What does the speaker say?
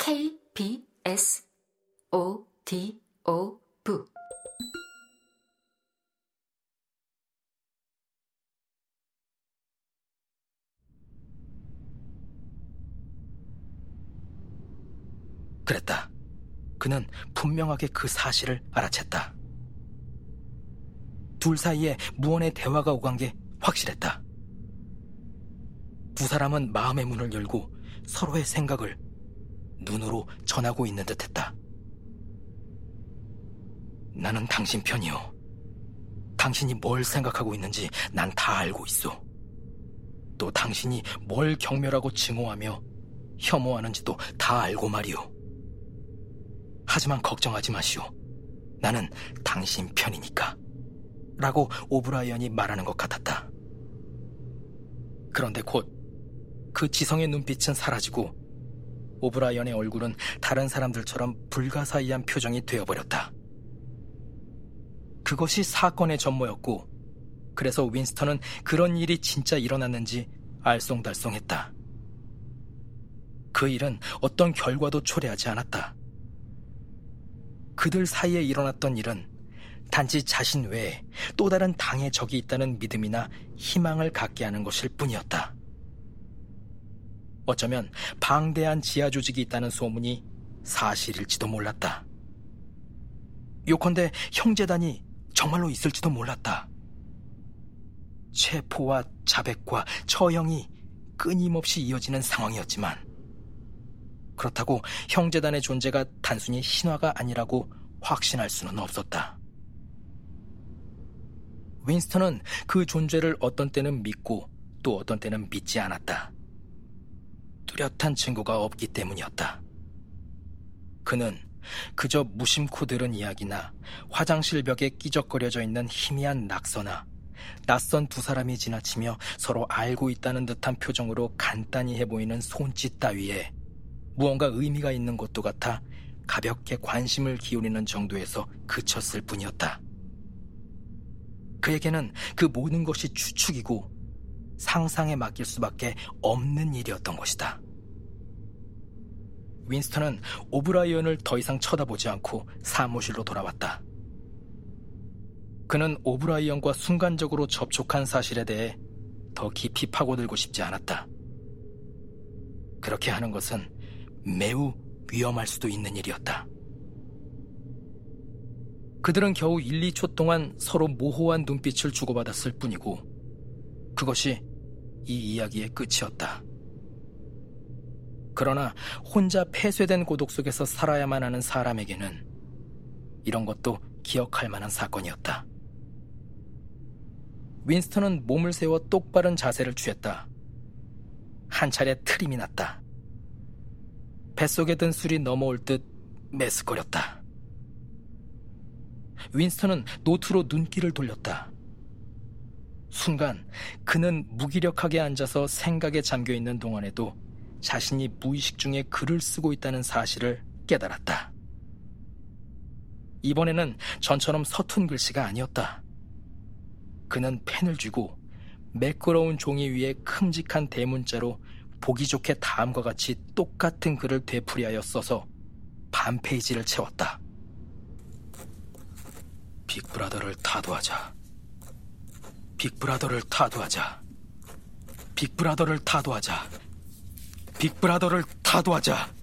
KBS O D O V 그랬다. 그는 분명하게 그 사실을 알아챘다. 둘 사이에 무언의 대화가 오간 게 확실했다. 두 사람은 마음의 문을 열고 서로의 생각을 눈으로 전하고 있는 듯 했다. 나는 당신 편이요. 당신이 뭘 생각하고 있는지 난 다 알고 있어. 또 당신이 뭘 경멸하고 증오하며 혐오하는지도 다 알고 말이오. 하지만 걱정하지 마시오. 나는 당신 편이니까. 라고 오브라이언이 말하는 것 같았다. 그런데 곧 그 지성의 눈빛은 사라지고 오브라이언의 얼굴은 다른 사람들처럼 불가사의한 표정이 되어버렸다. 그것이 사건의 전모였고, 그래서 윈스턴은 그런 일이 진짜 일어났는지 알쏭달쏭했다. 그 일은 어떤 결과도 초래하지 않았다. 그들 사이에 일어났던 일은 단지 자신 외에 또 다른 당의 적이 있다는 믿음이나 희망을 갖게 하는 것일 뿐이었다. 어쩌면 방대한 지하 조직이 있다는 소문이 사실일지도 몰랐다. 요컨대 형제단이 정말로 있을지도 몰랐다. 체포와 자백과 처형이 끊임없이 이어지는 상황이었지만 그렇다고 형제단의 존재가 단순히 신화가 아니라고 확신할 수는 없었다. 윈스턴은 그 존재를 어떤 때는 믿고 또 어떤 때는 믿지 않았다. 뚜렷한 증거가 없기 때문이었다. 그는 그저 무심코 들은 이야기나 화장실 벽에 끼적거려져 있는 희미한 낙서나 낯선 두 사람이 지나치며 서로 알고 있다는 듯한 표정으로 간단히 해보이는 손짓 따위에 무언가 의미가 있는 것도 같아 가볍게 관심을 기울이는 정도에서 그쳤을 뿐이었다. 그에게는 그 모든 것이 추측이고 상상에 맡길 수밖에 없는 일이었던 것이다. 윈스턴은 오브라이언을 더 이상 쳐다보지 않고 사무실로 돌아왔다. 그는 오브라이언과 순간적으로 접촉한 사실에 대해 더 깊이 파고들고 싶지 않았다. 그렇게 하는 것은 매우 위험할 수도 있는 일이었다. 그들은 겨우 1, 2초 동안 서로 모호한 눈빛을 주고받았을 뿐이고 그것이 이 이야기의 끝이었다. 그러나 혼자 폐쇄된 고독 속에서 살아야만 하는 사람에게는 이런 것도 기억할 만한 사건이었다. 윈스턴은 몸을 세워 똑바른 자세를 취했다. 한 차례 트림이 났다. 뱃속에 든 술이 넘어올 듯 메스거렸다. 윈스턴은 노트로 눈길을 돌렸다. 순간 그는 무기력하게 앉아서 생각에 잠겨 있는 동안에도 자신이 무의식 중에 글을 쓰고 있다는 사실을 깨달았다. 이번에는 전처럼 서툰 글씨가 아니었다. 그는 펜을 쥐고 매끄러운 종이 위에 큼직한 대문자로 보기 좋게 다음과 같이 똑같은 글을 되풀이하여 써서 반 페이지를 채웠다. 빅브라더를 타도하자. 빅브라더를 타도하자. 빅브라더를 타도하자. 빅브라더를 타도하자.